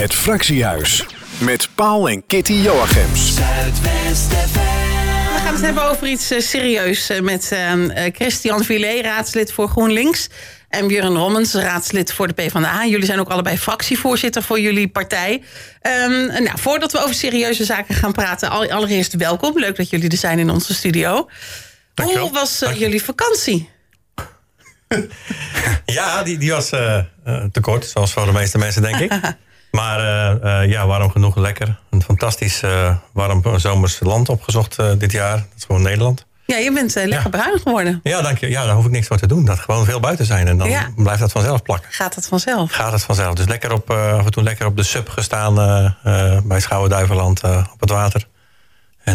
Het Fractiehuis met Paul en Kitty Joachims. We gaan het hebben over iets uh, serieus uh, met uh, Christian Villet, raadslid voor GroenLinks. En Björn Rommens, raadslid voor de PvdA. Jullie zijn ook allebei fractievoorzitter voor jullie partij. Um, nou, voordat we over serieuze zaken gaan praten, allereerst welkom. Leuk dat jullie er zijn in onze studio. Dankjewel. Hoe was jullie vakantie? ja, die, die was te kort, zoals voor de meeste mensen, denk ik. Maar uh, uh, ja, waarom genoeg lekker. Een fantastisch uh, warm zomers land opgezocht dit jaar. Dat is gewoon Nederland. Ja, je bent lekker ja. bruin geworden. Ja, dank je. Ja, daar hoef ik niks voor te doen. Dat gewoon veel buiten zijn. En dan ja. blijft dat vanzelf plakken. Gaat het vanzelf? Gaat het vanzelf. Dus lekker op, af en toe lekker op de sub gestaan bij Schouwen-Duiveland op het water.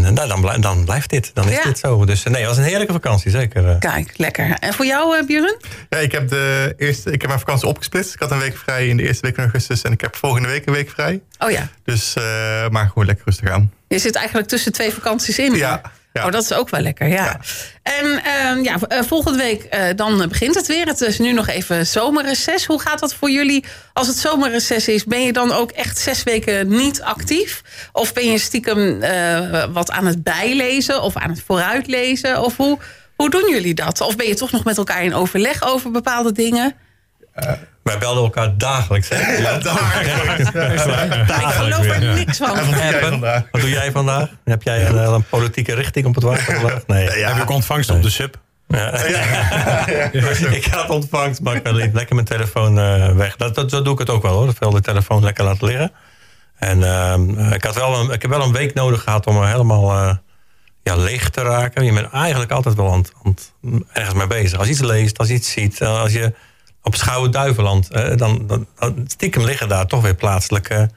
En nou, dan, blijft, dan blijft dit. Dan is Ja. dit zo. Dus nee, het was een heerlijke vakantie, zeker. Kijk, lekker. En voor jou, uh, Björn? Ja, ik heb, de eerste, ik heb mijn vakantie opgesplitst. Ik had een week vrij in de eerste week van augustus. En ik heb volgende week een week vrij. Oh ja. Dus, uh, maar gewoon lekker rustig aan. Je zit eigenlijk tussen twee vakanties in. Ja. Ja. Oh, dat is ook wel lekker, ja. Ja. En uh, ja, uh, volgende week uh, dan begint het weer. Het is nu nog even zomerreces. Hoe gaat dat voor jullie als het zomerreces is? Ben je dan ook echt zes weken niet actief? Of ben je stiekem uh, wat aan het bijlezen of aan het vooruitlezen? Of hoe, hoe doen jullie dat? Of ben je toch nog met elkaar in overleg over bepaalde dingen? Wij belden elkaar dagelijks. Hè? Ja, dagelijks. Ik geloof er niks van. En wat doe jij vandaag? Wat doe jij vandaag? Heb jij een, een politieke richting op het water? Nee. Ja. Heb je ook ontvangst op de sub? Ja. ik had ontvangst, maar ik liet lekker mijn telefoon uh, weg. Dat, dat, zo doe ik het ook wel hoor. Veel de telefoon lekker laten liggen. En uh, ik, had wel een, ik heb wel een week nodig gehad om er helemaal uh, ja, leeg te raken. Je bent eigenlijk altijd wel aan, aan, ergens mee bezig. Als je iets leest, als je iets ziet, eh, als je op Schouwen-Duiveland, dan, dan, dan stiekem liggen daar toch weer plaatselijke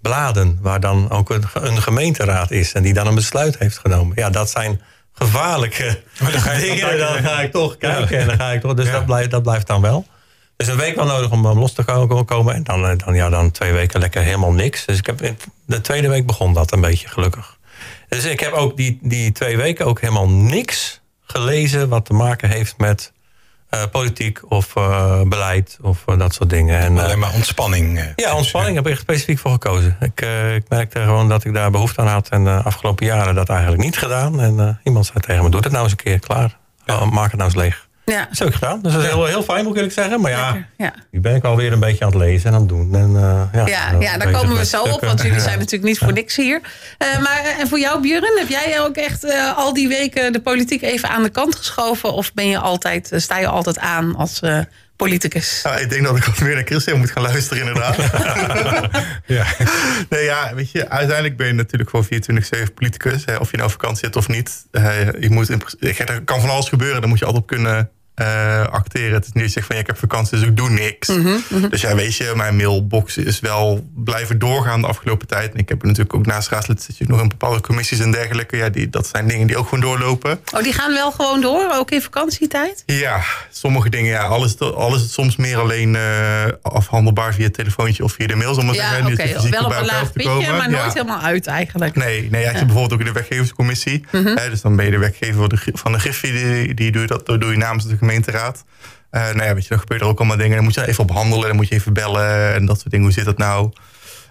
bladen. Waar dan ook een, een gemeenteraad is en die dan een besluit heeft genomen. Ja, dat zijn gevaarlijke dingen. Dan ga ik toch kijken en dan ga ik toch. Dus Ja. dat, blijft, dat blijft dan wel. Dus een week wel nodig om om los te ko- komen. En dan, eh, dan, ja, dan twee weken lekker helemaal niks. Dus ik heb, de tweede week begon dat een beetje gelukkig. Dus ik heb ook die, die twee weken ook helemaal niks gelezen... wat te maken heeft met eh, politiek of eh, beleid of eh, dat soort dingen. En, Alleen maar ontspanning. ja, ontspanning heb ik echt specifiek voor gekozen. Ik, ik merkte gewoon dat ik daar behoefte aan had. En de afgelopen jaren dat eigenlijk niet gedaan. En iemand zei tegen me, doe het nou eens een keer, klaar. Oh, maak het nou eens leeg. Ja, Dat heb ik gedaan. Dus dat is heel, heel fijn, moet ik eerlijk zeggen. Maar ja. Ja. nu ben ik alweer een beetje aan het lezen en aan het doen. En, eh, ja, Ja, dan ja, daar komen we zo op, want jullie zijn natuurlijk niet voor niks hier. Eh, maar eh, en voor jou, Björn, heb jij ook echt eh, al die weken de politiek even aan de kant geschoven? Of ben je altijd, sta je altijd aan als eh, politicus? Ja, ik denk dat ik wat meer naar Christian moet gaan luisteren, inderdaad. Ja. nee, ja, weet je, uiteindelijk ben je natuurlijk gewoon 24-7 politicus. Hè, of je nou op vakantie zit of niet. Je moet in, er kan van alles gebeuren. Daar moet je altijd op kunnen eh, acteren. Het is niet zegt van, ja, ik heb vakantie, dus ik doe niks. Dus ja, weet je, mijn mailbox is wel blijven doorgaan de afgelopen tijd. En ik heb natuurlijk ook naast raadslid zit je nog in bepaalde commissies en dergelijke. Ja, die, dat zijn dingen die ook gewoon doorlopen. Oh, die gaan wel gewoon door, ook in vakantietijd? Ja, sommige dingen, ja, alles, alles is soms meer alleen eh, afhandelbaar via het telefoontje of via de mail. Zal maar Ja, zeggen, oké. fysiek Wel op een laag pitje, maar Ja. nooit helemaal uit eigenlijk. Nee, nee, je bijvoorbeeld ook in de wetgeverscommissie. hè, dus dan ben je de wetgever van de, van de Griffie, die, die doe je dat, dat doe je namens de gemeenteraad. Eh nou ja, weet je, dan gebeuren er ook allemaal dingen. Dan moet je even op handelen, dan moet je even bellen en dat soort dingen. Hoe zit dat nou?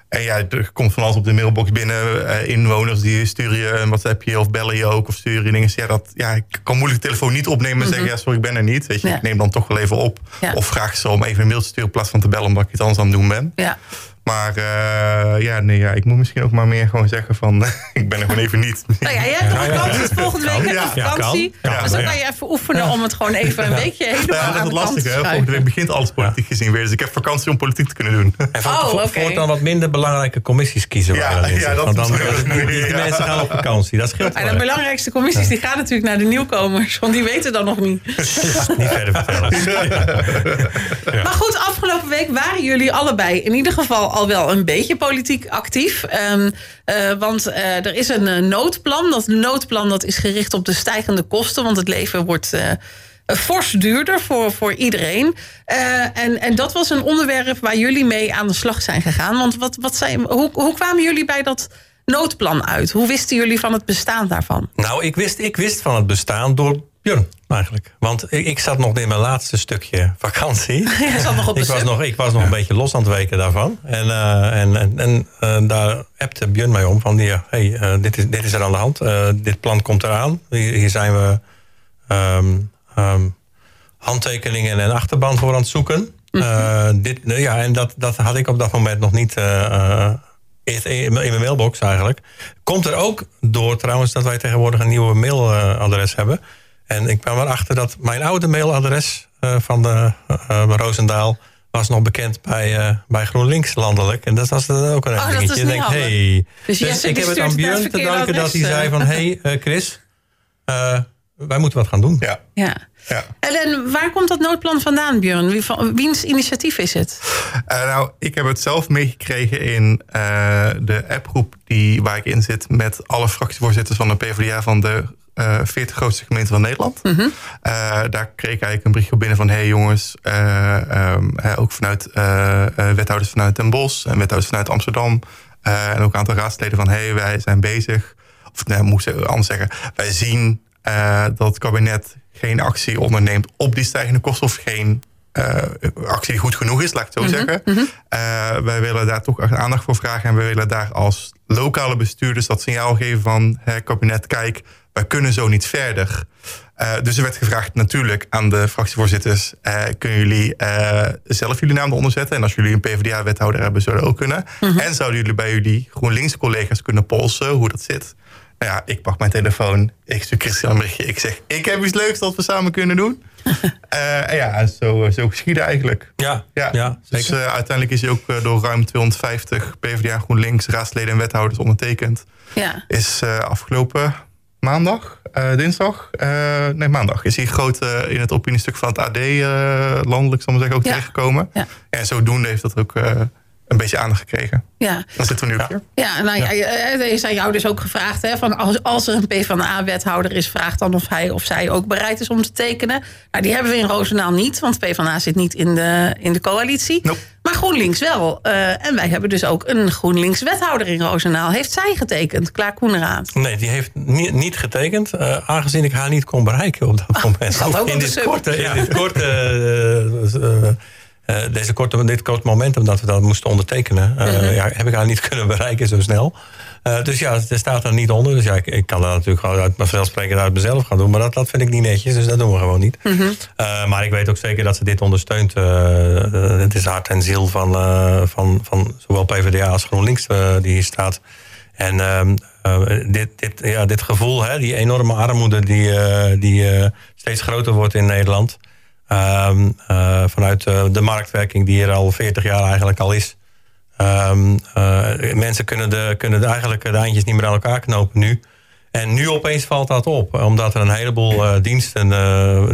En ja, er komt van alles op de mailbox binnen. Eh, inwoners die sturen je een WhatsAppje of bellen je ook of sturen je dingen. Ja, dat, ja, ik kan moeilijk de telefoon niet opnemen en zeggen, ja, sorry, ik ben er niet. Weet je, Ja. ik neem dan toch wel even op. Ja. Of vraag ze om even een mail te sturen in plaats van te bellen omdat ik iets anders aan het doen ben. Ja. Maar eh, ja, nee, ja, ik moet misschien ook maar meer gewoon zeggen van... ik ben er gewoon even niet. Nou ja, jij hebt nog vakantie, dus volgende week heb je vakantie. dus dan kan je even oefenen om het gewoon even een weekje helemaal Ja, dat aan is de het kant lastige. te Hè? Volgende week begint alles politiek gezien weer. Dus ik heb vakantie om politiek te kunnen doen. En voor, Oh, voor- oké. voortaan wat minder belangrijke commissies kiezen. Ja, dan ja, dat Want is dan, die, die mensen gaan op vakantie. Dat scheelt En de belangrijkste commissies die gaan natuurlijk naar de nieuwkomers, want die weten dan nog niet. Niet verder vertellen. Maar goed, afgelopen week waren jullie allebei in ieder geval al wel een beetje politiek actief. Ehm, eh, want eh, er is een eh, noodplan. Dat noodplan dat is gericht op de stijgende kosten, want het leven wordt. fors duurder voor, voor iedereen. En, en dat was een onderwerp waar jullie mee aan de slag zijn gegaan. Want wat, wat zijn, hoe, hoe kwamen jullie bij dat noodplan uit? Hoe wisten jullie van het bestaan daarvan? Nou, ik wist, ik wist van het bestaan door Björn, eigenlijk. Want ik, ik zat nog in mijn laatste stukje vakantie. Jij zat nog op de ik was nog, ik was nog een beetje los aan het weken daarvan. En, eh, en, en, en eh, daar appte Björn mij om van... Ja, hey, eh, dit, is, dit is er aan de hand. Eh, dit plan komt eraan. Hier, hier zijn we ehm, ehm, handtekeningen en achterban voor aan het zoeken. Dit, ja, en dat, dat had ik op dat moment nog niet... in in mijn mailbox eigenlijk. Komt er ook door trouwens dat wij tegenwoordig een nieuwe mailadres hebben. En ik kwam erachter dat mijn oude mailadres eh, van de eh, Roosendaal was nog bekend bij, eh, bij GroenLinks landelijk. En dat was dan ook een Oh, dat dingetje. is Ik niet denk, handig. hey. Dus Dus, ik die heb het aan Björn te danken dat hij zei van... hé hey, eh, Chris, eh, wij moeten wat gaan doen. Ja. Ja. ja. En, en waar komt dat noodplan vandaan, Björn? Wie, van, wiens initiatief is het? Eh, nou, ik heb het zelf meegekregen in eh, de appgroep die, waar ik in zit met alle fractievoorzitters van de PvdA van de eh 40 grootste gemeenten van Nederland. Mhm. Eh, daar kreeg ik eigenlijk een berichtje binnen van: hey jongens, eh, ehm, eh, ook vanuit wethouders vanuit Den Bosch en wethouders vanuit Amsterdam. en ook een aantal raadsleden van: hey, wij zijn bezig. Of nee, moet ik anders zeggen. Wij zien dat het kabinet geen actie onderneemt op die stijgende kosten of geen actie die goed genoeg is, laat ik het zo zeggen. Eh, wij willen daar toch echt aandacht voor vragen en we willen daar als lokale bestuurders dat signaal geven van hè, kabinet, kijk, wij kunnen zo niet verder. Eh, dus er werd gevraagd natuurlijk aan de fractievoorzitters, eh, kunnen jullie eh, zelf jullie naam eronder zetten? En als jullie een PvdA-wethouder hebben, zou dat ook kunnen. En zouden jullie bij jullie GroenLinks-collega's kunnen polsen hoe dat zit? Nou ja, ik pak mijn telefoon, ik stuur Christian een berichtje. Ik zeg, ik heb iets leuks dat we samen kunnen doen. Eh, en ja, zo, zo geschieden eigenlijk. Ja, Ja, ja, dus zeker. eh, uiteindelijk is hij ook door ruim 250 PvdA GroenLinks raadsleden en wethouders ondertekend. Ja. Is eh, afgelopen maandag, eh, dinsdag, eh, nee maandag, is hij groot eh, in het opiniestuk van het AD landelijk, zal ik maar zeggen, ook Ja. terechtgekomen. Ja. En zodoende heeft dat ook een beetje aandacht gekregen. Ja. Dan zitten we nu hier. Ja, nou ja, er is aan jou dus ook gevraagd. Hè, van als, als er een PvdA-wethouder is, vraag dan of hij of zij ook bereid is om te tekenen. Nou, die hebben we in Roosendaal niet, want PvdA zit niet in de, in de coalitie. Nope. Maar GroenLinks wel. Eh, en wij hebben dus ook een GroenLinks-wethouder in Roosendaal. Heeft zij getekend, Klaar Koenraad? Nee, die heeft niet, niet getekend, eh, aangezien ik haar niet kon bereiken op dat moment. ook op in dit korte, in dit korte, eh, eh, eh, deze korte, dit korte momentum dat we dat moesten ondertekenen, eh, Mhm. ja, heb ik haar niet kunnen bereiken zo snel. Eh, dus ja, er staat er niet onder. Dus ja, ik, ik kan dat natuurlijk gewoon uit mijn vanzelfsprekend uit mezelf gaan doen. Maar dat, dat vind ik niet netjes, dus dat doen we gewoon niet. Mhm. Eh, maar ik weet ook zeker dat ze dit ondersteunt. Eh, eh, het is hart en ziel van, eh, van, van zowel PvdA als GroenLinks eh, die hier staat. En ehm, eh, dit, dit, ja, dit gevoel, hè, die enorme armoede die, eh, die eh, steeds groter wordt in Nederland. Ehm, eh, vanuit eh, de marktwerking die er al 40 jaar eigenlijk al is. Ehm, eh, mensen kunnen, de, kunnen eigenlijk de eindjes niet meer aan elkaar knopen nu. En nu opeens valt dat op. Omdat er een heleboel diensten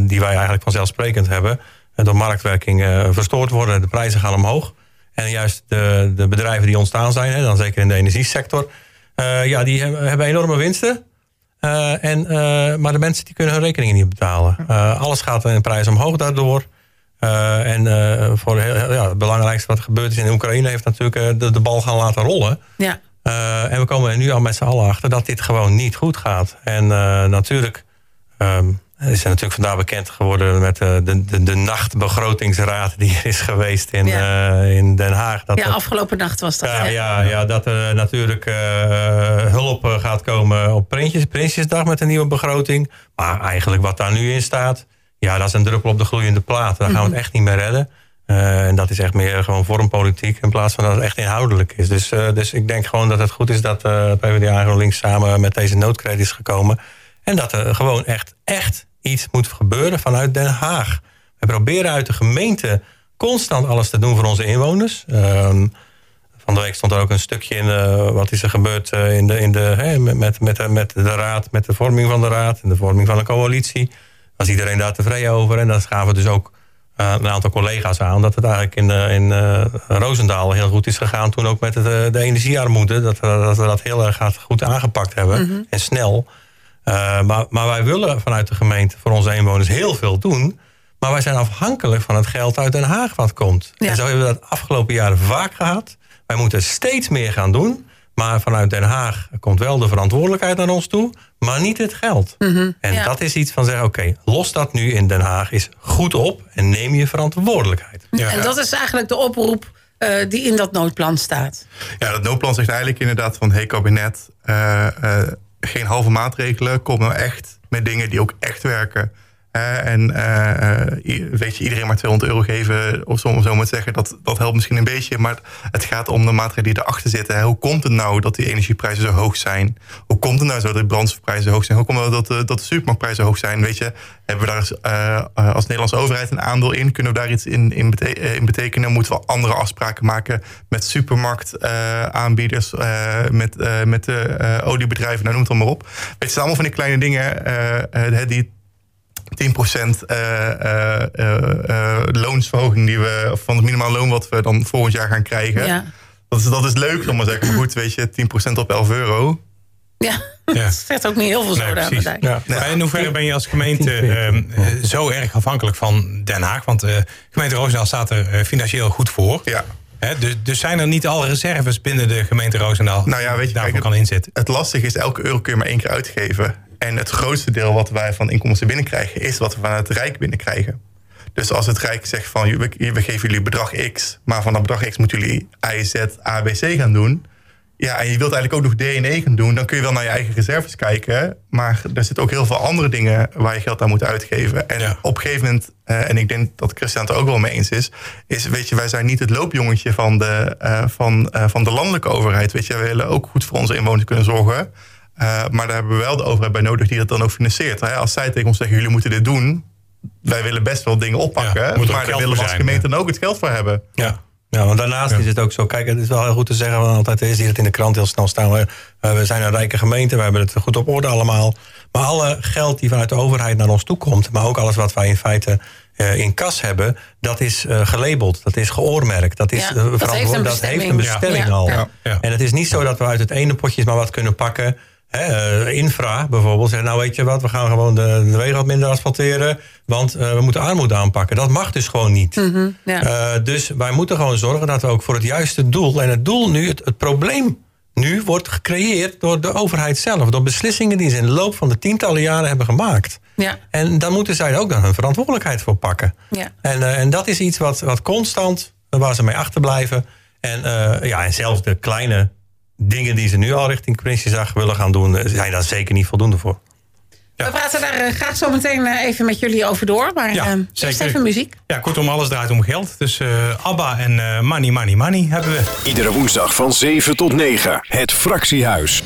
die wij eigenlijk vanzelfsprekend hebben... door marktwerking verstoord worden. De prijzen gaan omhoog. En juist de, de bedrijven die ontstaan zijn, hè, dan zeker in de energiesector... ja, die hebben enorme winsten. Eh, en, eh, maar de mensen die kunnen hun rekeningen niet betalen. Eh, alles gaat in prijs omhoog daardoor. En voor heel, ja, het belangrijkste wat er gebeurd is in Oekraïne... heeft natuurlijk de, de bal gaan laten rollen. Ja. En we komen er nu al met z'n allen achter dat dit gewoon niet goed gaat. En natuurlijk ehm, is natuurlijk vandaag bekend geworden met eh, de, de, de nachtbegrotingsraad die er is geweest in, Ja. eh, in Den Haag. Dat ja, afgelopen nacht was dat. ja, ja, ja, dat er natuurlijk eh, hulp eh, gaat komen op Prinsjes, Prinsjesdag met een nieuwe begroting. Maar eigenlijk wat daar nu in staat, ja, dat is een druppel op de gloeiende plaat. Daar gaan we het echt niet meer redden. En dat is echt meer gewoon vormpolitiek in plaats van dat het echt inhoudelijk is. Dus, dus ik denk gewoon dat het goed is dat PvdA en GroenLinks samen met deze noodkreet is gekomen. En dat er gewoon echt, echt iets moet gebeuren vanuit Den Haag. We proberen uit de gemeente constant alles te doen voor onze inwoners. Ehm, van de week stond er ook een stukje in eh, wat is er gebeurd eh, in de, in de, hè, met, met, met, de- met de raad, met de vorming van de raad en de vorming van de coalitie. Was iedereen daar tevreden over? En dan gaven dus ook eh, een aantal collega's aan dat het eigenlijk in, in Roosendaal heel goed is gegaan. Toen ook met het, de energiearmoede, dat, we- dat we dat heel erg goed aangepakt hebben en snel. Eh, maar, maar wij willen vanuit de gemeente voor onze inwoners heel veel doen. Maar wij zijn afhankelijk van het geld uit Den Haag wat komt. Ja. En zo hebben we dat afgelopen jaren vaak gehad. Wij moeten steeds meer gaan doen. Maar vanuit Den Haag komt wel de verantwoordelijkheid naar ons toe, maar niet het geld. En ja. dat is iets van zeggen, oké, los dat nu in Den Haag is goed op en neem je verantwoordelijkheid. Ja. En dat is eigenlijk de oproep eh, die in dat noodplan staat. Ja, dat noodplan zegt eigenlijk inderdaad van... hey kabinet, eh, eh, geen halve maatregelen. Kom nou echt met dingen die ook echt werken. Hè, en eh, eh, weet je, iedereen maar 200 euro geven... of zo, zo te zeggen, dat, dat helpt misschien een beetje. Maar het gaat om de maatregelen die erachter zitten. Hoe komt het nou dat die energieprijzen zo hoog zijn? Hoe komt het nou zo dat de brandstofprijzen hoog zijn? Hoe komt het nou dat dat de supermarktprijzen hoog zijn? Weet je, hebben we daar eh, eh, als Nederlandse overheid een aandeel in? Kunnen we daar iets in, in, bete- eh, in betekenen? Moeten we andere afspraken maken met supermarktaanbieders, met, eh, met de eh, oliebedrijven, nou, noem het dan maar op. Weet je, het zijn allemaal van die kleine dingen eh, eh, die 10% eh, eh, eh, loonsverhoging die we, van het minimaal loon wat we dan volgend jaar gaan krijgen. Ja. Dat, is, dat is leuk, om maar zeggen. Maar goed, weet je, 10% op 11 euro. Ja, Ja. dat zegt ook niet heel veel Nee, aan. Ja. Maar in hoeverre ben je als gemeente ehm, eh, zo erg afhankelijk van Den Haag? Want eh gemeente Roosendaal staat er financieel goed voor. Ja. Dus, dus zijn er niet alle reserves binnen de gemeente Roosendaal Nou ja, weet je, daarvoor kijk, kan inzetten? Het lastige is, elke euro kun je maar één keer uitgeven. En het grootste deel wat wij van inkomsten binnenkrijgen... is wat we van het Rijk binnenkrijgen. Dus als het Rijk zegt van, we, we geven jullie bedrag X... maar van dat bedrag X moeten jullie Z, A, B, C gaan doen... Ja, en je wilt eigenlijk ook nog D en E gaan doen... dan kun je wel naar je eigen reserves kijken... maar er zitten ook heel veel andere dingen... waar je geld aan moet uitgeven. En Ja. op een gegeven moment, eh, en ik denk dat Christian het er ook wel mee eens is... is, weet je, wij zijn niet het loopjongetje van de, eh, van, eh, van de landelijke overheid. Weet je, we willen ook goed voor onze inwoners kunnen zorgen... Maar daar hebben we wel de overheid bij nodig die dat dan ook financiert. Hè? Als zij tegen ons zeggen, jullie moeten dit doen... wij willen best wel dingen oppakken... Ja, maar daar willen we als gemeente dan ook het geld voor hebben. Ja. Ja, want daarnaast Ja. is het ook zo. Kijk, het is wel heel goed te zeggen. Want altijd is hier het in de krant heel snel staan. We, we zijn een rijke gemeente. We hebben het goed op orde allemaal. Maar alle geld die vanuit de overheid naar ons toe komt. Maar ook alles wat wij in feite eh, in kas hebben. Dat is eh, gelabeld. Dat is geoormerkt. Dat, is, Ja, eh, dat heeft een verantwoord- dat bestemming. heeft een bestemming Ja. al. Ja. Ja. En het is niet zo dat we uit het ene potje maar wat kunnen pakken. Eh, infra bijvoorbeeld. Nou weet je wat, we gaan gewoon de, de wegen wat minder asfalteren. Want eh, we moeten armoede aanpakken. Dat mag dus gewoon niet. Ja. Eh, dus wij moeten gewoon zorgen dat we ook voor het juiste doel. En het doel nu, het, het probleem nu wordt gecreëerd door de overheid zelf. Door beslissingen die ze in de loop van de tientallen jaren hebben gemaakt. Ja. En daar moeten zij ook dan hun verantwoordelijkheid voor pakken. Ja. En, en dat is iets wat, wat constant, waar ze mee achterblijven. En, ja, en zelfs de kleine dingen die ze nu al richting Prinsjesdag willen gaan doen, eh, zijn daar zeker niet voldoende voor. We praten daar eh, graag zo meteen eh, even met jullie over door. Maar Ja, eerst zeker. even muziek. ja, kortom, alles draait om geld. Dus eh, ABBA en eh, Money, Money, Money hebben we. Iedere woensdag van 7 tot 9. Het Fractiehuis.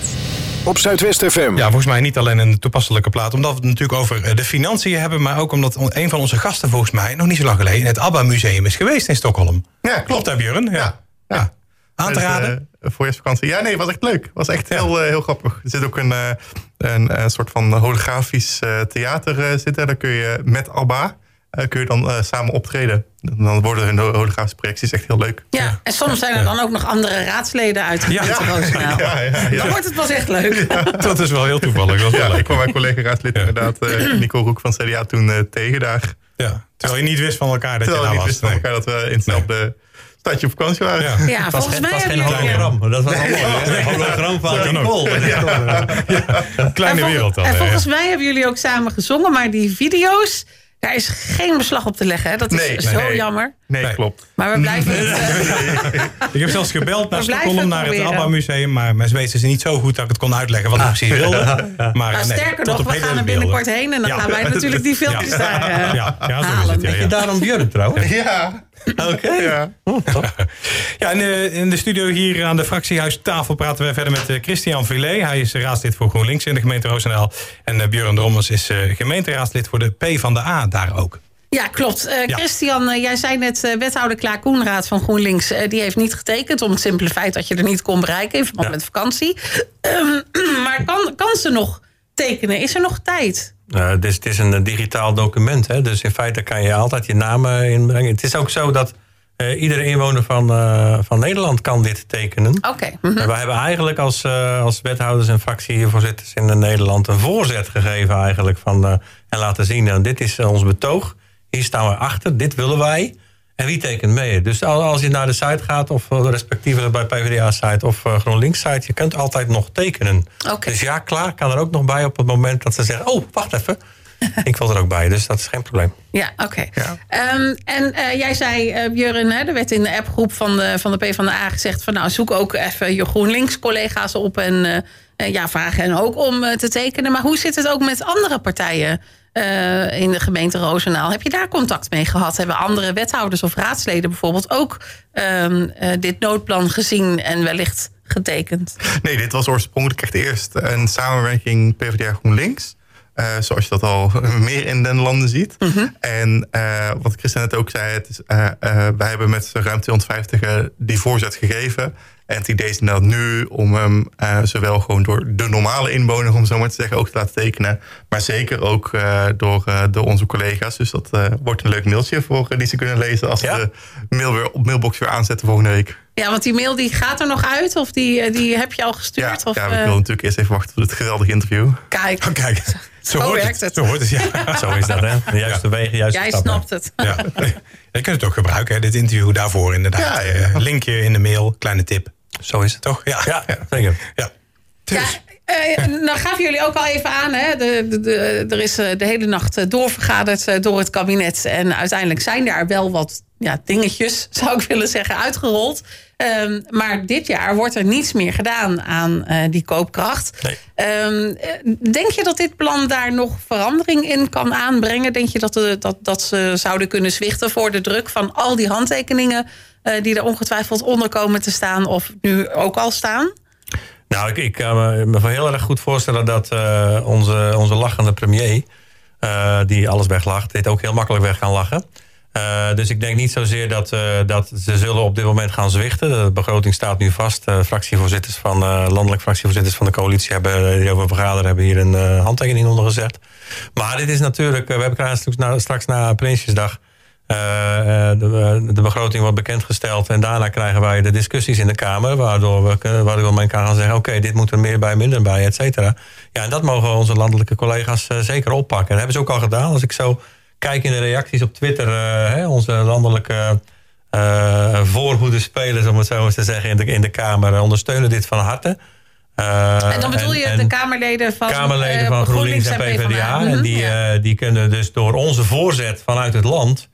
Op Zuidwest FM. Ja, volgens mij niet alleen een toepasselijke plaat. Omdat we het natuurlijk over de financiën hebben. Maar ook omdat een van onze gasten volgens mij nog niet zo lang geleden... in het ABBA-museum is geweest in Stockholm. Ja, Klopt hè, Björn? Ja. Ja. ja. Aan te Dus, raden? Voorjaarsvakantie. Ja, nee, het was echt leuk. Het was echt heel, eh, heel grappig. Er zit ook een, eh, een, eh, soort van holografisch eh, theater eh, zitten. Daar kun je met ABBA eh, kun je dan eh, samen optreden. Dan worden hun holografische projecties echt heel leuk. Ja, en soms zijn er dan ook nog andere raadsleden uit de Ja. Ja, ja, ja. Dan wordt het pas echt leuk. Dat is wel heel toevallig. Dat is wel Ja, ik leuk. kwam mijn collega raadslid inderdaad, eh, Nico Roek van CDA, toen eh, tegen daar. Ja. Terwijl je niet wist van elkaar dat Terwijl je daar niet was. wisten van elkaar dat we in hetzelfde stadje op vakantie waren. Ja. Ja, was, volgens geen- mij het was geen hebben jullie... hologram. Dat was wel mooi. hè? Een hologram van kan ook. Nicole. Kleine wereld dan. En volgens mij hebben jullie ook samen gezongen, maar die video's, daar is geen beslag op te leggen. Hè? Dat is Nee, zo nee. jammer. Nee, Nee. klopt. Maar we blijven het. eh, Ik heb zelfs gebeld naar Stockholm, naar het proberen. ABBA-museum. Maar mensen weten ze niet zo goed dat ik het kon uitleggen wat ik precies wilde. Maar nou, nee, sterker nog, we gaan er beelden. binnenkort heen en dan Ja. gaan wij natuurlijk die filmpjes Ja. daar eh, Ja, ja, zo is halen. het. Ja, je ja. daarom Björn trouwens? Ja, Oké. ja. Ja, in de, in de studio hier aan de fractiehuistafel praten we verder met eh, Christian Villet. Hij is raadslid voor GroenLinks in de gemeente Roosendaal. En eh, Björn Drommers is eh, gemeenteraadslid voor de P van de A daar ook. Ja, klopt. Eh, Ja. Christian, jij zei net, eh, wethouder Klaar Koenraad van GroenLinks... die heeft niet getekend om het simpele feit dat je er niet kon bereiken... in verband Ja. met vakantie. Maar kan, kan ze nog tekenen? Is er nog tijd? Uh, het, is, het is een digitaal document, hè? dus in feite kan je altijd je naam eh, inbrengen. Het is ook zo dat eh, iedere inwoner van, eh, van Nederland kan dit tekenen. Oké. hm. En wij hebben eigenlijk als, eh, als wethouders en fractievoorzitters in Nederland een voorzet gegeven eigenlijk van, eh, en laten zien, dit is eh, ons betoog, hier staan we achter, dit willen wij. En wie tekent mee? Dus als je naar de site gaat, of respectievelijk bij PvdA-site of GroenLinks-site, je kunt altijd nog tekenen. Okay. Dus ja, klaar kan er ook nog bij op het moment dat ze zeggen: Oh, wacht even. ik wil er ook bij, dus dat is geen probleem. Ja, oké. Ehm, en uh, jij zei, uh, Björn, hè, er werd in de appgroep van de, van de PvdA gezegd... van nou, zoek ook even je GroenLinks-collega's op... en uh, ja, vraag hen ook om te tekenen. Maar hoe zit het ook met andere partijen in de gemeente Roosendaal? Heb je daar contact mee gehad? Hebben andere wethouders of raadsleden bijvoorbeeld... ook um, dit noodplan gezien en wellicht getekend? Nee, dit was oorspronkelijk echt eerst een samenwerking PvdA GroenLinks... Uh, zoals je dat al meer in den landen ziet. Mm -hmm. En wat Christian net ook zei, het is, wij hebben met ruim 250 die voorzet gegeven. En het idee is inderdaad nu om hem zowel gewoon door de normale inwoner, om zo maar te zeggen, ook te laten tekenen. Maar zeker ook door, door onze collega's. Dus dat wordt een leuk mailtje voor die ze kunnen lezen als ja? ze de mail weer op mailbox weer aanzetten volgende week. Ja, want die mail die gaat er nog uit of die, die heb je al gestuurd? Ja, of, ja we willen natuurlijk eerst even wachten voor het geweldige interview. Kijk. Oh, kijk. Zo, Zo hoort werkt het. het. Zo hoort het, ja. Zo is dat, hè? De juiste Ja. wegen, juiste Jij stappen. snapt het. ja. Je kunt het ook gebruiken, hè, dit interview daarvoor inderdaad. Ja. Eh, Linkje in de mail, kleine tip. Zo is het. Toch? Ja. Ja, zeker. Ja. Ja, Dus, eh, nou gaven jullie ook al even aan. Hè? De, de, de, er is eh, de hele nacht eh, doorvergaderd eh, door het kabinet. En uiteindelijk zijn daar wel wat ja, dingetjes, zou ik willen zeggen, uitgerold. Ehm, maar dit jaar wordt er niets meer gedaan aan eh, die koopkracht. Nee. Ehm, eh, denk je dat dit plan daar nog verandering in kan aanbrengen? Denk je dat, de, dat, dat ze zouden kunnen zwichten voor de druk van al die handtekeningen... eh, die er ongetwijfeld onder komen te staan of nu ook al staan? Nou, ik, ik kan me, heel erg goed voorstellen dat eh, onze, onze lachende premier, eh, die alles weglacht, dit ook heel makkelijk weg kan lachen. Eh, dus ik denk niet zozeer dat, eh, dat ze zullen op dit moment gaan zwichten. De begroting staat nu vast. Uh, fractievoorzitters van, landelijk fractievoorzitters van de coalitie hebben hierover vergaderd, hebben hier een handtekening onder gezet. Maar dit is natuurlijk, we hebben straks na, straks na Prinsjesdag de, de, begroting wordt bekendgesteld. En daarna krijgen wij de discussies in de Kamer. Waardoor we, waardoor elkaar gaan zeggen: oké, dit moet er meer bij, minder bij, et cetera. Ja, en dat mogen onze landelijke collega's zeker oppakken. Dat hebben ze ook al gedaan. Als ik zo kijk in de reacties op Twitter, hè, onze landelijke. Uh, voorhoede spelers, om het zo eens te zeggen, in de, in de Kamer ondersteunen dit van harte. Uh, en dan bedoel je en, de Kamerleden van, Kamerleden van uh, GroenLinks en PvdA. PvdA. Mm -hmm. En die, ja. uh, die kunnen dus door onze voorzet vanuit het land...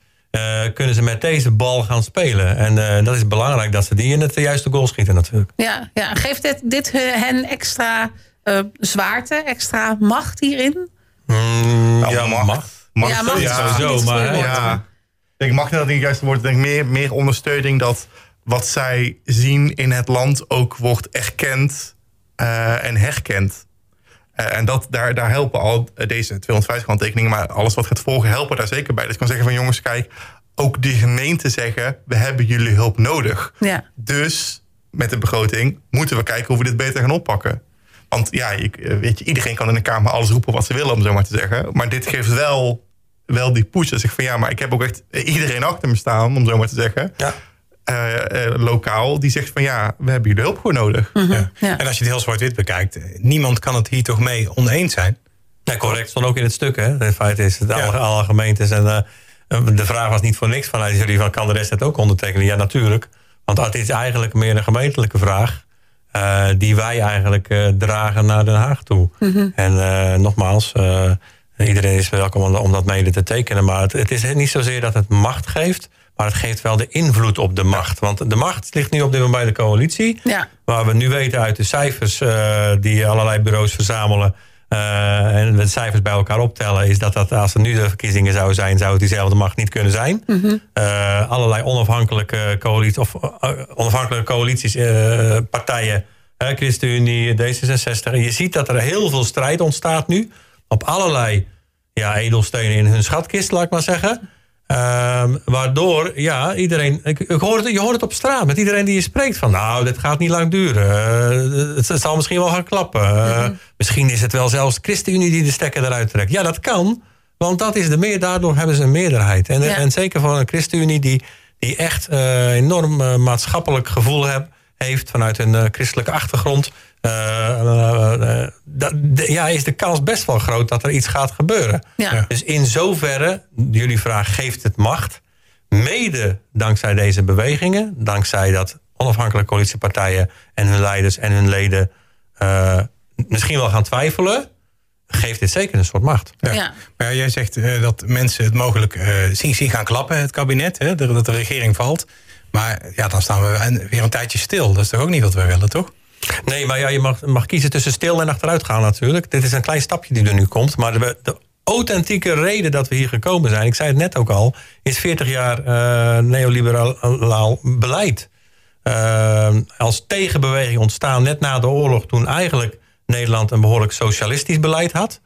kunnen ze met deze bal gaan spelen. En dat is belangrijk dat ze die in het juiste goal schieten natuurlijk. Ja, ja. geeft dit, dit hen extra zwaarte, extra macht hierin? Mm, nou, ja, macht. Ja, macht ja, sowieso, maar... Ja. Ik denk, mag dat niet juist worden? Ik denk meer, meer ondersteuning dat wat zij zien in het land ook wordt erkend uh, en herkend. Uh, en dat, daar, daar helpen al deze 250 handtekeningen, maar alles wat gaat volgen, helpen daar zeker bij. Dus ik kan zeggen van jongens, kijk, ook die gemeenten zeggen, we hebben jullie hulp nodig. Ja. Dus met de begroting moeten we kijken hoe we dit beter gaan oppakken. Want ja, je, weet je, iedereen kan in de Kamer alles roepen wat ze willen, om zo maar te zeggen. Maar dit geeft wel, wel die push. Dat zegt van ja, maar ik heb ook echt iedereen achter me staan, om zo maar te zeggen. Ja. Uh, uh, lokaal, die zegt van ja, we hebben jullie hulp gewoon nodig. Mm -hmm. ja. Ja. En als je het heel zwart-wit bekijkt, niemand kan het hier toch mee oneens zijn? Nee, correct. Stond ook in het stuk, hè. Het feit is, dat alle, alle, gemeentes en uh, de vraag was niet voor niks vanuit jullie van kan de rest het ook ondertekenen? Ja, natuurlijk. Want het is eigenlijk meer een gemeentelijke vraag. Uh, die wij eigenlijk uh, dragen naar Den Haag toe. Mhm. Mm -hmm. En uh, nogmaals, iedereen is welkom om, dat mede te tekenen. Maar het, het, is niet zozeer dat het macht geeft, maar het geeft wel de invloed op de macht. Want de macht ligt nu op dit moment bij de coalitie. Ja. Waar we nu weten uit de cijfers die allerlei bureaus verzamelen. en de cijfers bij elkaar optellen, is dat, dat als er nu de verkiezingen zouden zijn, zou het diezelfde macht niet kunnen zijn. Mm -hmm. allerlei onafhankelijke coalities, of onafhankelijke coalities, partijen. ChristenUnie, D66. En je ziet dat er heel veel strijd ontstaat nu. Op allerlei ja, edelstenen in hun schatkist, laat ik maar zeggen. Uh, waardoor, ja, iedereen... Ik, ik hoor het, je hoort het op straat met iedereen die je spreekt. Van nou, dit gaat niet lang duren. Uh, het, het, zal misschien wel gaan klappen. Uh, mm -hmm. Misschien is het wel zelfs ChristenUnie die de stekker eruit trekt. Ja, dat kan. Want dat is de meer, daardoor hebben ze een meerderheid. En, ja. en zeker voor een ChristenUnie die, die echt uh, enorm maatschappelijk gevoel heeft heeft vanuit een uh, christelijke achtergrond. Uh, uh, dat, de, ja, is de kans best wel groot dat er iets gaat gebeuren. Ja. Dus in zoverre, jullie vraag geeft het macht. mede dankzij deze bewegingen, dankzij dat onafhankelijke coalitiepartijen en hun leiders en hun leden uh, misschien wel gaan twijfelen, geeft dit zeker een soort macht. Ja. Ja. Maar jij zegt uh, dat mensen het mogelijk uh, zien, zien gaan klappen, het kabinet, hè, dat de regering valt. Maar ja, dan staan we weer een tijdje stil. Dat is toch ook niet wat we willen, toch? Nee, maar ja, je mag, mag kiezen tussen stil en achteruit gaan natuurlijk. Dit is een klein stapje die er nu komt. Maar de, authentieke reden dat we hier gekomen zijn, ik zei het net ook al, is 40 jaar uh, neoliberaal beleid. Uh, als tegenbeweging ontstaan net na de oorlog, toen eigenlijk Nederland een behoorlijk socialistisch beleid had.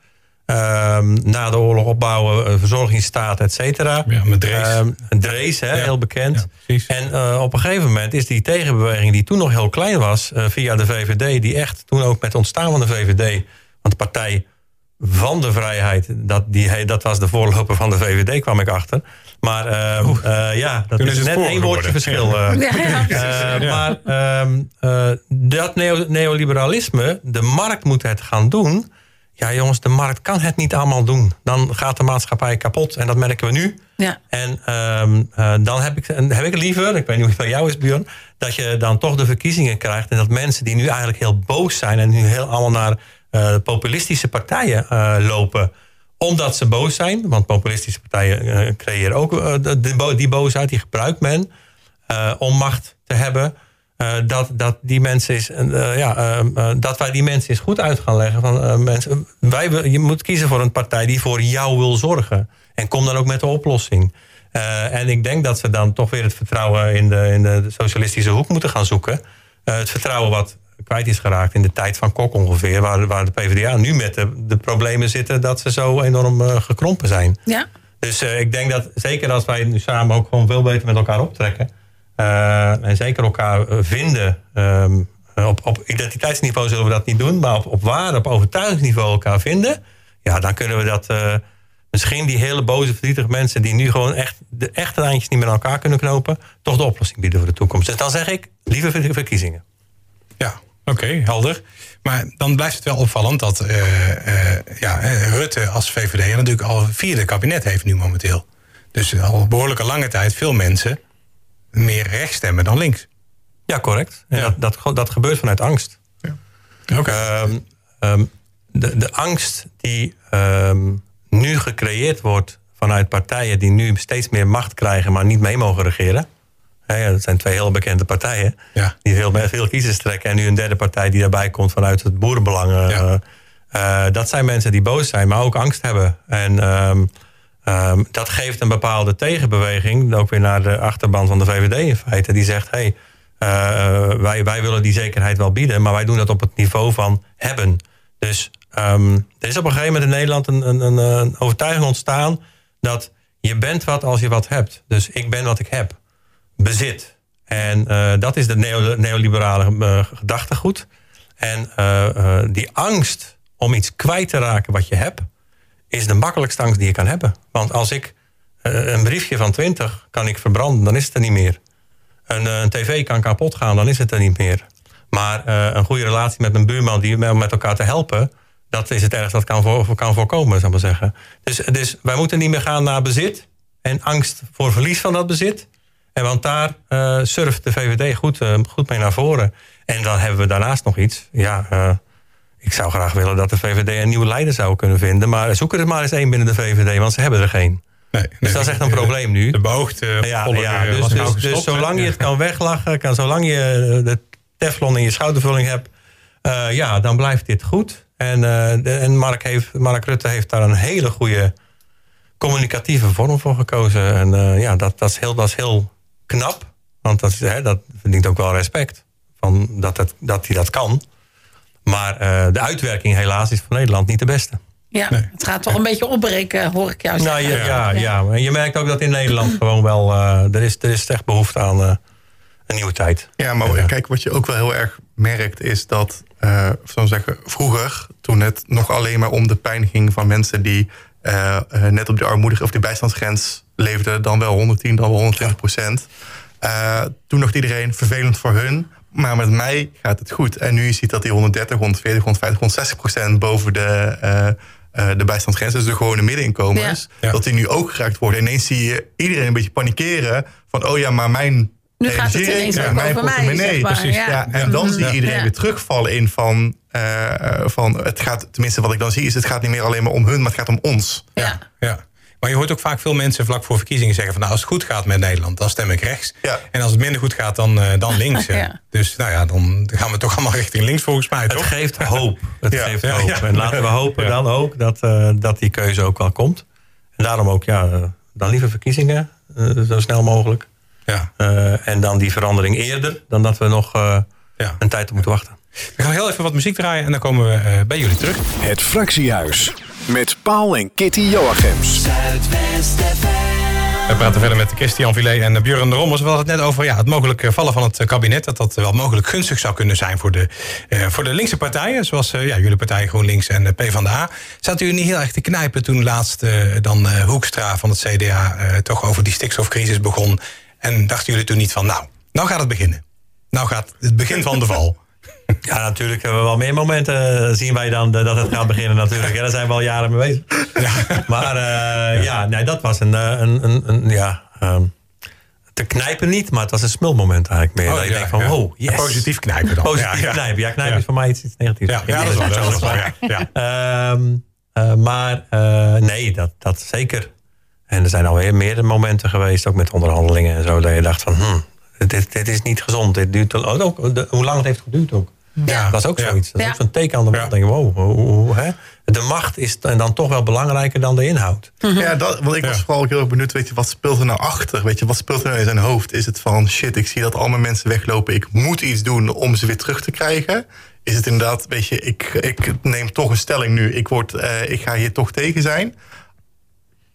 Uh, na de oorlog opbouwen, verzorgingsstaat, et cetera. Ja, met Drees. Uh, Drees, hè, ja. heel bekend. Ja, en uh, op een gegeven moment is die tegenbeweging, die toen nog heel klein was, uh, via de VVD, die echt toen ook met het ontstaan van de VVD, want de partij van de vrijheid, dat, die, dat was de voorloper van de VVD, kwam ik achter. Maar uh, ja, dat Toen is, is net één woordje verschil. Ja, ja, maar ehm, dat neo, neoliberalisme, de markt moet het gaan doen. Ja, jongens, de markt kan het niet allemaal doen. Dan gaat de maatschappij kapot. En dat merken we nu. Ja. En um, uh, dan heb ik, heb ik liever, ik weet niet hoe het bij jou is, Björn, dat je dan toch de verkiezingen krijgt. En dat mensen die nu eigenlijk heel boos zijn en nu heel allemaal naar uh, populistische partijen uh, lopen omdat ze boos zijn. Want populistische partijen creëren ook die, die boosheid, die gebruikt men om macht te hebben. Uh, dat, dat, die mensen is, uh, ja, uh, dat wij die mensen eens goed uit gaan leggen. Van, mensen, wij, je moet kiezen voor een partij die voor jou wil zorgen. En kom dan ook met de oplossing. en ik denk dat ze dan toch weer het vertrouwen in de, in de socialistische hoek moeten gaan zoeken. het vertrouwen wat kwijt is geraakt in de tijd van Kok ongeveer. Waar, waar de PvdA nu met de, de problemen zitten dat ze zo enorm gekrompen zijn. Ja. Dus ik denk dat zeker als wij nu samen ook gewoon veel beter met elkaar optrekken. Uh, en zeker elkaar vinden. Um, op, op identiteitsniveau zullen we dat niet doen. Maar op, op waarde, op overtuigingsniveau elkaar vinden. Ja, dan kunnen we dat. Misschien die hele boze, verdrietige mensen. die nu gewoon echt de echte lijntjes niet met elkaar kunnen knopen. toch de oplossing bieden voor de toekomst. Dus dan zeg ik liever verkiezingen. Ja, oké, helder. Maar dan blijft het wel opvallend dat ja, Rutte als VVD natuurlijk al vierde kabinet heeft nu momenteel. Dus al behoorlijke lange tijd veel mensen meer rechts stemmen dan links. Ja, correct. Ja. Dat, dat, dat gebeurt vanuit angst. Ja. Okay. Um, um, de, de angst die um, nu gecreëerd wordt vanuit partijen die nu steeds meer macht krijgen, maar niet mee mogen regeren. Ja, dat zijn twee heel bekende partijen ja. die veel, veel kiezers trekken. En nu een derde partij die daarbij komt vanuit het boerenbelang. Ja. Uh, dat zijn mensen die boos zijn, maar ook angst hebben. En Um, dat geeft een bepaalde tegenbeweging, ook weer naar de achterban van de VVD in feite, die zegt: hey, uh, wij, wij willen die zekerheid wel bieden, maar wij doen dat op het niveau van hebben. Dus um, er is op een gegeven moment in Nederland een, een, een, overtuiging ontstaan dat je bent wat als je wat hebt. Dus ik ben wat ik heb. Bezit. En uh, dat is de neo, neoliberale uh, gedachtegoed. En die angst om iets kwijt te raken wat je hebt is de makkelijkste angst die je kan hebben. Want als ik uh, een briefje van 20 kan ik verbranden, dan is het er niet meer. Een, uh, een tv kan kapot gaan, dan is het er niet meer. Maar uh, een goede relatie met mijn buurman die met elkaar te helpen, dat is het ergste dat kan, kan voorkomen, zou ik maar zeggen. Dus, dus wij moeten niet meer gaan naar bezit en angst voor verlies van dat bezit. En want daar surft de VVD goed, goed mee naar voren. En dan hebben we daarnaast nog iets. Ja, ik zou graag willen dat de VVD een nieuwe leider zou kunnen vinden. Maar zoek er maar eens één binnen de VVD, want ze hebben er geen. Nee, dus nee, dat is echt een probleem nu. De beoogde ja, ja, dus, dus, dus zolang je het kan weglachen, kan, zolang je de teflon in je schoudervulling hebt, uh, ja, dan blijft dit goed. En, uh, de, en Mark, heeft, Mark Rutte heeft daar een hele goede communicatieve vorm voor gekozen. En ja, dat, dat, is heel, dat is heel knap. Want dat, hè, dat verdient ook wel respect. Van dat, het, dat hij dat kan. Maar uh, de uitwerking helaas is voor Nederland niet de beste. Ja, nee. het gaat toch een beetje opbreken, hoor ik jou zeggen. Nou, ja, ja, ja. En je merkt ook dat in Nederland gewoon wel... Uh, er, is, er is echt behoefte aan uh, een nieuwe tijd. Ja, maar kijk, wat je ook wel heel erg merkt... is dat, uh, zou zeggen, vroeger... toen het nog alleen maar om de pijn ging van mensen... die net op de armoedige of de bijstandsgrens leefden... dan wel 110, dan wel 120 procent. toen dacht iedereen vervelend voor hun... Maar met mij gaat het goed. En nu je ziet dat die 130, 140, 150, 160 procent boven de, eh, de bijstandsgrens, dus de gewone middeninkomens, Ja. Dat die nu ook geraakt worden. Ineens zie je iedereen een beetje panikeren van, oh ja, maar mijn Nu gaat het ineens ook mijn over mij, portemonnee. zeg maar, Precies. ja. Ja, en dan zie je iedereen Ja. weer terugvallen in van, eh, van, het gaat, tenminste wat ik dan zie, is het gaat niet meer alleen maar om hun, maar het gaat om ons. Ja. Ja. Maar je hoort ook vaak veel mensen vlak voor verkiezingen zeggen van nou, als het goed gaat met Nederland, dan stem ik rechts. Ja. En als het minder goed gaat, dan, eh, dan links. Ja. Dus nou ja, dan gaan we toch allemaal richting links volgens mij, Het toch? geeft hoop. Het Ja. geeft Ja, hoop. En laten we hopen Ja. dan ook dat, eh, dat die keuze ook wel komt. En daarom ook, ja, eh, dan liever verkiezingen, zo snel mogelijk. Ja. Eh, en dan die verandering eerder dan dat we nog eh, Ja. een tijd op moeten wachten. We gaan heel even wat muziek draaien en dan komen we eh, bij jullie terug. Het Fractiehuis. Met Paul en Kitty Joachims. We praten verder met Christian Villet en Björn de Rommers. We hadden het net over ja, het mogelijk vallen van het kabinet. Dat dat wel mogelijk gunstig zou kunnen zijn voor de, eh, voor de linkse partijen. Zoals eh, ja, jullie partij GroenLinks en de PvdA. Zaten jullie niet heel erg te knijpen toen laatst eh, dan Hoekstra van het CDA... toch over die stikstofcrisis begon. En dachten jullie toen niet van nou, nou gaat het beginnen. Nou gaat het begin van de val. Ja, natuurlijk hebben we wel meer momenten. eh, zien wij dan eh, dat het gaat beginnen natuurlijk. Ja, daar zijn we al jaren mee bezig. Maar eh, ja, nee, dat was een, een, een, een ja, ehm, te knijpen niet, maar het was een smulmoment eigenlijk meer. Oh, dat je ja, denkt van, ja. wow, yes. Positief knijpen dan. Positief Ja, ja. knijpen. Ja, knijpen Ja. is voor mij iets, iets negatiefs. Ja, ja, dat is waar. Dat is ja. Ja. Ehm, eh, maar nee, dat, dat zeker. En er zijn alweer meerdere momenten geweest, ook met onderhandelingen en zo, dat je dacht van, hmm, dit, dit is niet gezond. Dit duurt te, oh, ook, de- hoe lang het heeft geduurd ook. Ja. Dat is ook Ja. zoiets. Dat is Ja. ook zo'n teken aan de wand. Ja. Denk je, wow, hè? De macht is dan toch wel belangrijker dan de inhoud. Ja, dat, want ik was Ja. vooral ook heel erg benieuwd, weet je, wat speelt er nou achter? Weet je, wat speelt er nou in zijn hoofd? Is het van, shit, ik zie dat al mijn mensen weglopen, ik moet iets doen om ze weer terug te krijgen? Is het inderdaad, weet je, ik, ik neem toch een stelling nu, ik, word, eh, ik ga hier toch tegen zijn?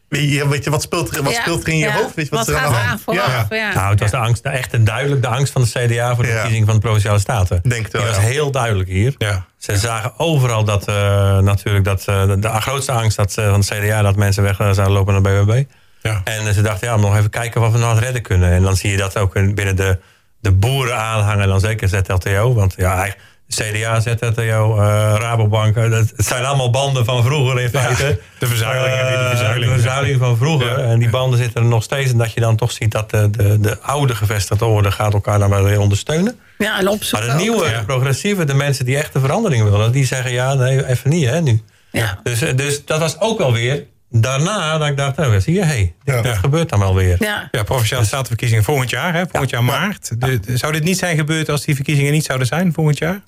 Weet je, weet je wat, speelt er, wat Ja, speelt er in je ja. hoofd? Weet je, Wat er gaat er aan vooraf? Ja. Ja. Nou, het was de angst, echt een duidelijk de angst van de CDA voor de Ja. verkiezing van de Provinciale Staten. Denk het wel, Die was ja. heel duidelijk hier. Ja. Ze zagen overal dat eh, natuurlijk dat, eh, de, de grootste angst dat, eh, van de CDA dat mensen weg zouden lopen naar de BBB. Ja. En ze dachten, ja, nog even kijken wat we nou het redden kunnen. En dan zie je dat ook in- binnen de, de boeren aanhangen, dan zeker ZLTO. Want ja, eigenlijk CDA, ZLTO, eh, Rabobank, eh, dat- het zijn allemaal banden van vroeger in feite. de die Eh, verzuilingen. de verzuiling van vroeger. Ja. En die banden zitten er nog steeds. En dat je dan toch ziet dat de, de, de oude gevestigde orde gaat elkaar dan wel weer ondersteunen. Ja, en opzoeken. Maar de nieuwe, progressieve, de mensen die echt de verandering willen, die zeggen ja, nee, even niet hè, nu. Ja. Dus, dus dat was ook wel weer daarna dat ik dacht, oh, zie je, hey, Ja. dit gebeurt dan wel weer. Ja. Ja, provinciale statenverkiezingen volgend jaar, hè? Volgend jaar maart. De- de- zou dit niet zijn gebeurd als die verkiezingen niet zouden zijn volgend jaar?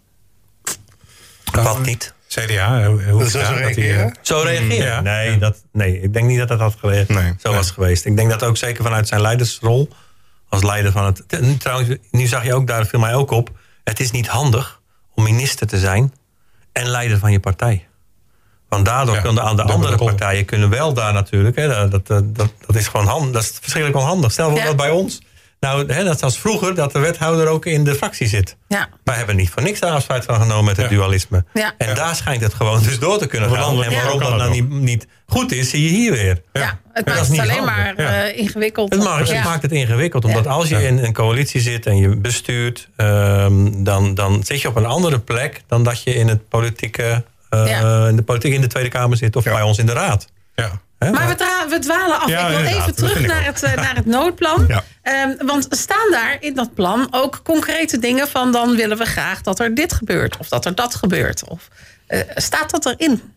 Wat niet? CDA, hoe, zo dat die, reageren? eh, Zo reageren? Ja. Nee, dat, nee, ik denk niet dat dat had Nee. zo was geweest. Ik denk dat ook zeker vanuit zijn leidersrol als leider van het. Trouwens, nu zag je ook, daar viel mij ook op. Het is niet handig om minister te zijn en leider van je partij. Want daardoor Ja, kunnen aan de andere partijen kunnen wel daar natuurlijk. Hè, dat, dat, dat, dat is gewoon handig. Dat is verschrikkelijk onhandig. Stel voor Ja. dat bij ons. Nou, hè, dat is als vroeger dat de wethouder ook in de fractie zit. Ja. Wij hebben niet voor niks afscheid van genomen met het Ja. dualisme. Ja. En Ja. daar schijnt het gewoon dus door te kunnen gaan. En waarom dat nou niet, niet goed is, zie je hier weer. Ja, Ja. het maakt is het niet alleen handig. maar eh, ingewikkeld. Het, maakt, het maakt het ingewikkeld, omdat als je in een coalitie zit en je bestuurt, ehm, dan, dan zit je op een andere plek dan dat je in, het politieke, eh, Ja. in de politiek in de Tweede Kamer zit of bij ons in de raad. ja. Maar we, we dwalen af. Ja, ik wil even terug naar het, eh, naar het noodplan. Ehm, want staan daar in dat plan ook concrete dingen van... dan willen we graag dat er dit gebeurt of dat er dat gebeurt? Of, eh, staat dat erin?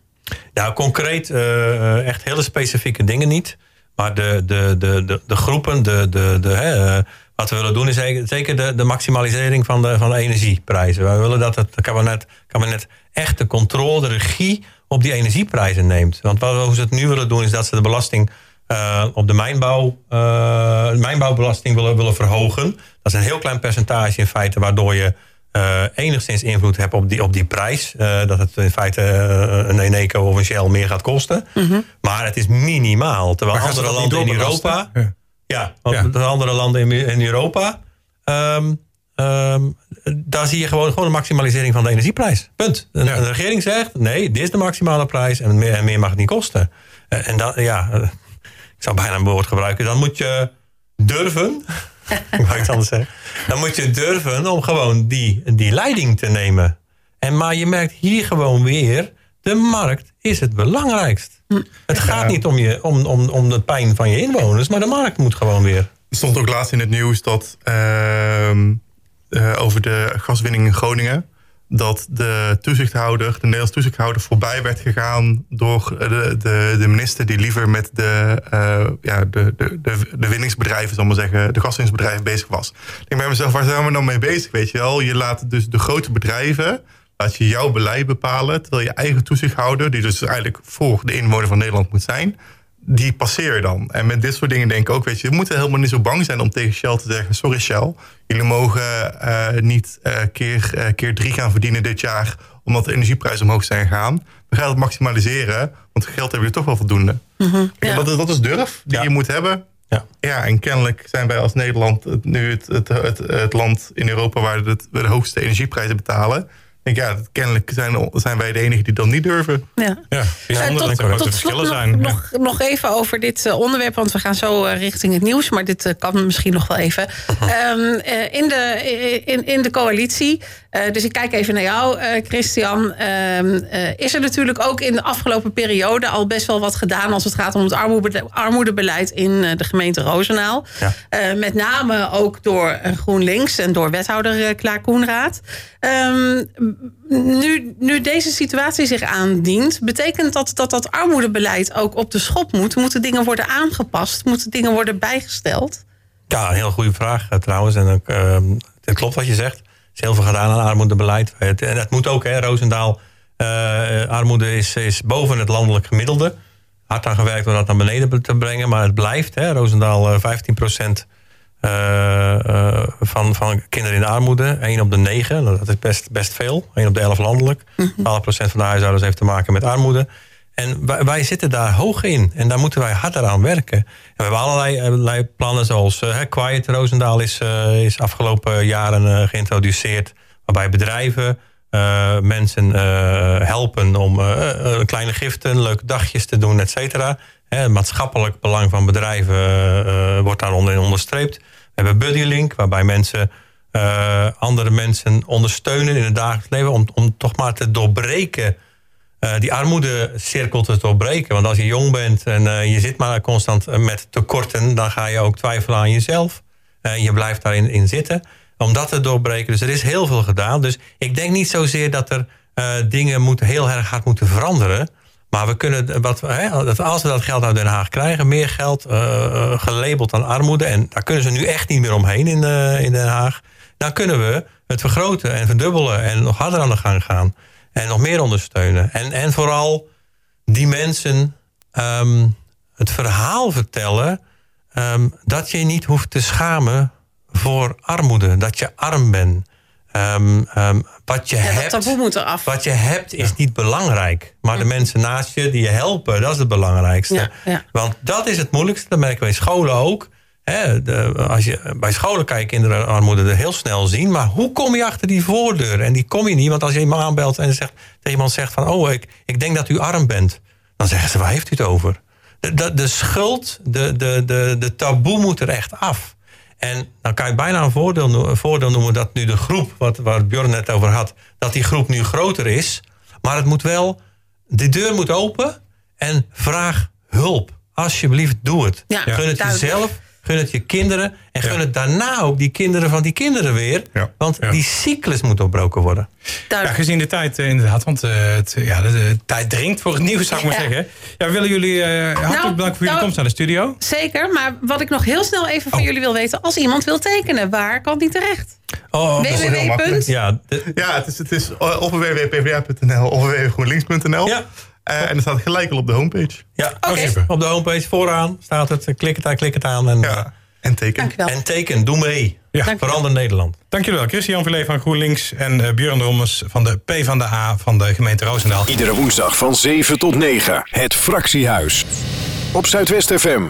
Nou, concreet eh, echt hele specifieke dingen niet. Maar de, de, de, de, de groepen, de, de, de, hè, wat we willen doen is zeker- de, de maximalisering van de, van de energieprijzen. Wij willen dat het kabinet, kabinet echt de controle, de regie op die energieprijzen neemt. Want wat, hoe ze het nu willen doen is dat ze de belasting eh, op de mijnbouw, eh, mijnbouwbelasting willen, willen verhogen. Dat is een heel klein percentage in feite, waardoor je eh, enigszins invloed hebt op die, op die prijs. Dat het in feite een Eneco of een Shell meer gaat kosten. Maar het is minimaal. Terwijl andere landen in? Europa. Ja. Ja, want Ja. de andere landen in, in Europa. ehm, daar zie je gewoon, gewoon een maximalisering van de energieprijs. Punt. Ja. een regering zegt: nee, dit is de maximale prijs en meer, en meer mag het niet kosten. Eh, en dan, ja, eh, ik zou bijna een woord gebruiken. Dan moet je durven. ik wou iets anders zeggen. Dan moet je durven om gewoon die, die leiding te nemen. En, maar je merkt hier gewoon weer De markt is het belangrijkst. Hm. Het gaat niet om, je, om, om, om de pijn van je inwoners, maar de markt moet gewoon weer. Er stond ook laatst in het nieuws dat ehm, eh, over de gaswinning in Groningen. Dat de toezichthouder, de Nederlandse toezichthouder, voorbij werd gegaan door de, de, de minister die liever met de, eh, ja, de, de, de, de winningsbedrijven, zal maar zeggen, de gaswinningsbedrijven bezig was. Ik denk bij mezelf, waar zijn we nou mee bezig? Weet je wel, je laat dus de grote bedrijven, laat je jouw beleid bepalen, terwijl je eigen toezichthouder, die dus eigenlijk voor de inwoner van Nederland moet zijn, die passeer je dan. En met dit soort dingen denk ik ook, weet je, we moeten helemaal niet zo bang zijn om tegen Shell te zeggen: sorry Shell, jullie mogen uh, niet uh, keer, uh, keer drie gaan verdienen dit jaar, omdat de energieprijzen omhoog zijn gegaan. We gaan het maximaliseren, want geld hebben we toch wel voldoende. Mm -hmm, ja. dat, dat, is durf die ja. je moet hebben. Ja. ja, en kennelijk zijn wij als Nederland nu het, het, het, het, land in Europa waar we de hoogste energieprijzen betalen denk, ja, kennelijk zijn, zijn wij de enigen die dat niet durven. Ja. Ja, tot, slot nog, zijn. nog, nog even over dit uh, onderwerp, want we gaan zo uh, richting het nieuws, maar dit uh, kan misschien nog wel even. Um, in, de, in, in de coalitie, dus ik kijk even naar jou, Christian, um, is er natuurlijk ook in de afgelopen periode al best wel wat gedaan als het gaat om het armoede, armoedebeleid in de gemeente Roosendaal. Ja. met name ook door GroenLinks en door wethouder Klaar Koenraad. Um, nu, nu deze situatie zich aandient, betekent dat, dat dat armoedebeleid ook op de schop moet? Moeten dingen worden aangepast? Moeten dingen worden bijgesteld? Ja, een heel goede vraag trouwens. En ook, uh, het klopt wat je zegt. Is heel veel gedaan aan armoedebeleid. Het, en het moet ook, hè, Roosendaal. Uh, armoede is, is boven het landelijk gemiddelde. Hard aan gewerkt om dat naar beneden te brengen. Maar het blijft, hè, Roosendaal 15 procent uh, uh, van, van kinderen in de armoede. 1 op de 9, dat is best, best veel. 1 op de 11 landelijk. 12% van de huishoudens heeft te maken met armoede. En wij, zitten daar hoog in. En daar moeten wij harder aan werken. En we hebben allerlei, plannen zoals uh, Quiet Roosendaal is, is afgelopen jaren geïntroduceerd. Waarbij bedrijven mensen helpen om kleine giften, leuke dagjes te doen, et cetera. Het maatschappelijk belang van bedrijven uh, wordt daaronder onderstreept. We hebben BuddyLink, waarbij mensen uh, andere mensen ondersteunen in het dagelijks leven... om, om toch maar te doorbreken, uh, die armoedecirkel te doorbreken. Want als je jong bent en je zit maar constant met tekorten... dan ga je ook twijfelen aan jezelf. En je blijft daarin in zitten om dat te doorbreken. Dus er is heel veel gedaan. Dus ik denk niet zozeer dat er dingen moeten, heel erg hard moeten veranderen... Maar we kunnen, wat, hè, als we dat geld uit Den Haag krijgen, meer geld gelabeld aan armoede, en daar kunnen ze nu echt niet meer omheen in, in Den Haag, dan kunnen we het vergroten en verdubbelen en nog harder aan de gang gaan. En nog meer ondersteunen. En, en vooral die mensen um, het verhaal vertellen um, dat je niet hoeft te schamen voor armoede, dat je arm bent. Um, um, wat je ja, hebt, dat taboe moet eraf. Wat je hebt is ja. niet belangrijk. Maar de mensen naast je die je helpen, dat is het belangrijkste. Ja, Want dat is het moeilijkste. Dat merken we in scholen ook. He, de, als je, bij scholen kan je kinderen armoede er heel snel zien. Maar hoe kom je achter die voordeur? En die kom je niet. Want als je iemand aanbelt en zegt, tegen iemand zegt van... oh, ik, ik denk dat u arm bent. Dan zeggen ze, waar heeft u het over? De, de, de schuld, de, de, de, de taboe moet er echt af. En dan kan je bijna een voordeel, een voordeel noemen dat nu de groep, wat, waar Björn net over had, dat die groep nu groter is. Maar het moet wel, de deur moet open en vraag hulp. Alsjeblieft, doe het. Ja, gun het duidelijk. jezelf, gun het je kinderen. En gun het daarna ook die kinderen van die kinderen weer. Ja. Want Ja. die cyclus moet doorbroken worden. Ja, gezien de tijd eh, inderdaad, want eh, het, ja, de, de tijd dringt voor het nieuws, zou ik maar Ja. zeggen. Ja, willen jullie eh, hartelijk Nou, bedanken voor jullie nou- komst naar de studio. Zeker, maar wat ik nog heel snel even van Oh. jullie wil weten... als iemand wil tekenen, waar kan die terecht? Oh, is heel makkelijk. www. ja, de- Ja, het is, het is of www.pva.nl of www.groenlinks.nl. Ja. Eh, en er staat gelijk al op de homepage. ja. Oké. super. op de homepage vooraan staat het. Klik het aan, klik het aan. En, Ja. En teken. Dankjewel. en teken, doe mee. Ja. Dank- Verander Nederland. Dank jullie wel. Christian Verlee van GroenLinks en eh, Björn Rommers van de P van de A van de gemeente Roosendaal. Iedere woensdag van 7 tot 9. Het Fractiehuis. Op Zuidwest FM.